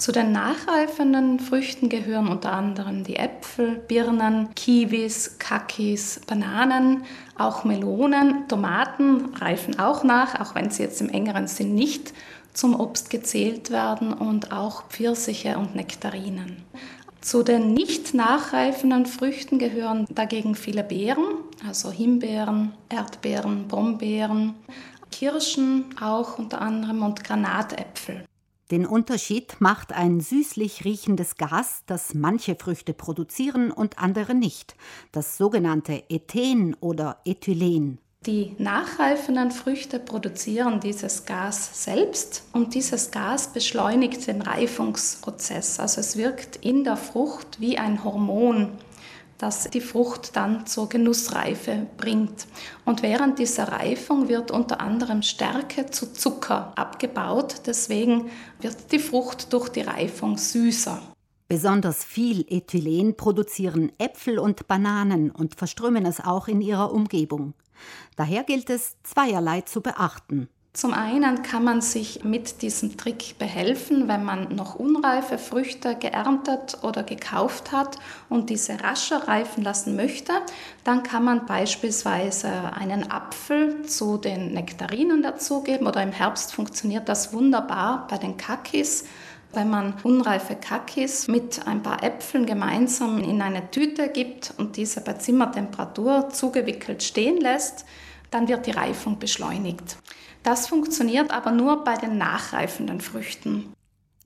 Zu den nachreifenden Früchten gehören unter anderem die Äpfel, Birnen, Kiwis, Kakis, Bananen, auch Melonen, Tomaten reifen auch nach, auch wenn sie jetzt im engeren Sinn nicht zum Obst gezählt werden und auch Pfirsiche und Nektarinen. Zu den nicht nachreifenden Früchten gehören dagegen viele Beeren, also Himbeeren, Erdbeeren, Brombeeren, Kirschen auch unter anderem und Granatäpfel. Den Unterschied macht ein süßlich riechendes Gas, das manche Früchte produzieren und andere nicht, das sogenannte Ethen oder Ethylen. Die nachreifenden Früchte produzieren dieses Gas selbst und dieses Gas beschleunigt den Reifungsprozess. Also es wirkt in der Frucht wie ein Hormon das die Frucht dann zur Genussreife bringt. Und während dieser Reifung wird unter anderem Stärke zu Zucker abgebaut. Deswegen wird die Frucht durch die Reifung süßer. Besonders viel Ethylen produzieren Äpfel und Bananen und verströmen es auch in ihrer Umgebung. Daher gilt es, zweierlei zu beachten. Zum einen kann man sich mit diesem Trick behelfen, wenn man noch unreife Früchte geerntet oder gekauft hat und diese rascher reifen lassen möchte. Dann kann man beispielsweise einen Apfel zu den Nektarinen dazugeben oder im Herbst funktioniert das wunderbar bei den Kakis. Wenn man unreife Kakis mit ein paar Äpfeln gemeinsam in eine Tüte gibt und diese bei Zimmertemperatur zugewickelt stehen lässt, dann wird die Reifung beschleunigt. Das funktioniert aber nur bei den nachreifenden Früchten.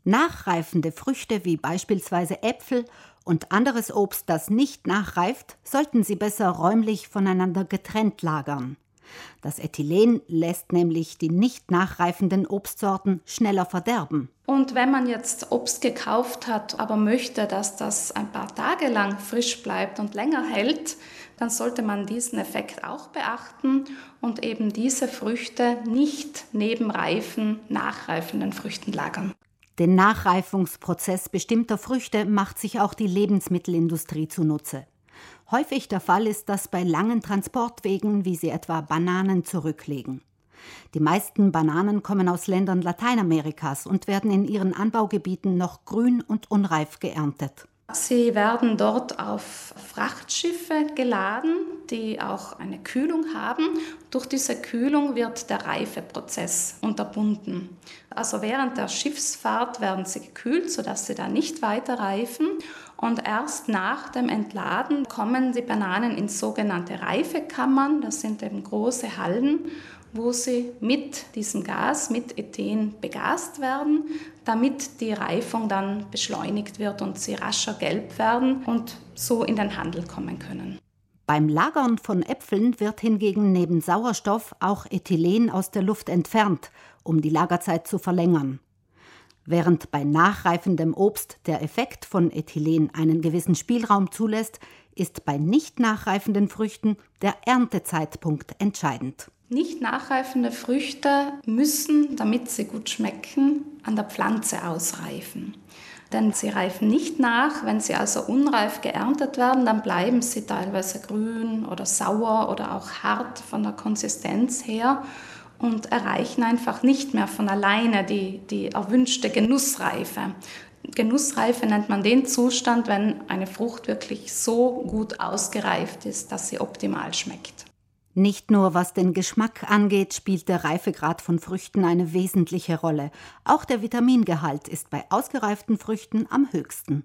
Nachreifende Früchte wie beispielsweise Äpfel und anderes Obst, das nicht nachreift, sollten Sie besser räumlich voneinander getrennt lagern. Das Ethylen lässt nämlich die nicht nachreifenden Obstsorten schneller verderben. Und wenn man jetzt Obst gekauft hat, aber möchte, dass das ein paar Tage lang frisch bleibt und länger hält, dann sollte man diesen Effekt auch beachten und eben diese Früchte nicht neben reifen, nachreifenden Früchten lagern. Den Nachreifungsprozess bestimmter Früchte macht sich auch die Lebensmittelindustrie zunutze. Häufig der Fall ist das bei langen Transportwegen, wie sie etwa Bananen zurücklegen. Die meisten Bananen kommen aus Ländern Lateinamerikas und werden in ihren Anbaugebieten noch grün und unreif geerntet. Sie werden dort auf Frachtschiffe geladen, die auch eine Kühlung haben. Durch diese Kühlung wird der Reifeprozess unterbunden. Also während der Schiffsfahrt werden sie gekühlt, sodass sie dann nicht weiter reifen. Und erst nach dem Entladen kommen die Bananen in sogenannte Reifekammern. Das sind eben große Hallen wo sie mit diesem Gas, mit Ethen begast werden, damit die Reifung dann beschleunigt wird und sie rascher gelb werden und so in den Handel kommen können. Beim Lagern von Äpfeln wird hingegen neben Sauerstoff auch Ethylen aus der Luft entfernt, um die Lagerzeit zu verlängern. Während bei nachreifendem Obst der Effekt von Ethylen einen gewissen Spielraum zulässt, ist bei nicht nachreifenden Früchten der Erntezeitpunkt entscheidend. Nicht nachreifende Früchte müssen, damit sie gut schmecken, an der Pflanze ausreifen. Denn sie reifen nicht nach. Wenn sie also unreif geerntet werden, dann bleiben sie teilweise grün oder sauer oder auch hart von der Konsistenz her und erreichen einfach nicht mehr von alleine die, die erwünschte Genussreife. Genussreife nennt man den Zustand, wenn eine Frucht wirklich so gut ausgereift ist, dass sie optimal schmeckt. Nicht nur was den Geschmack angeht, spielt der Reifegrad von Früchten eine wesentliche Rolle. Auch der Vitamingehalt ist bei ausgereiften Früchten am höchsten.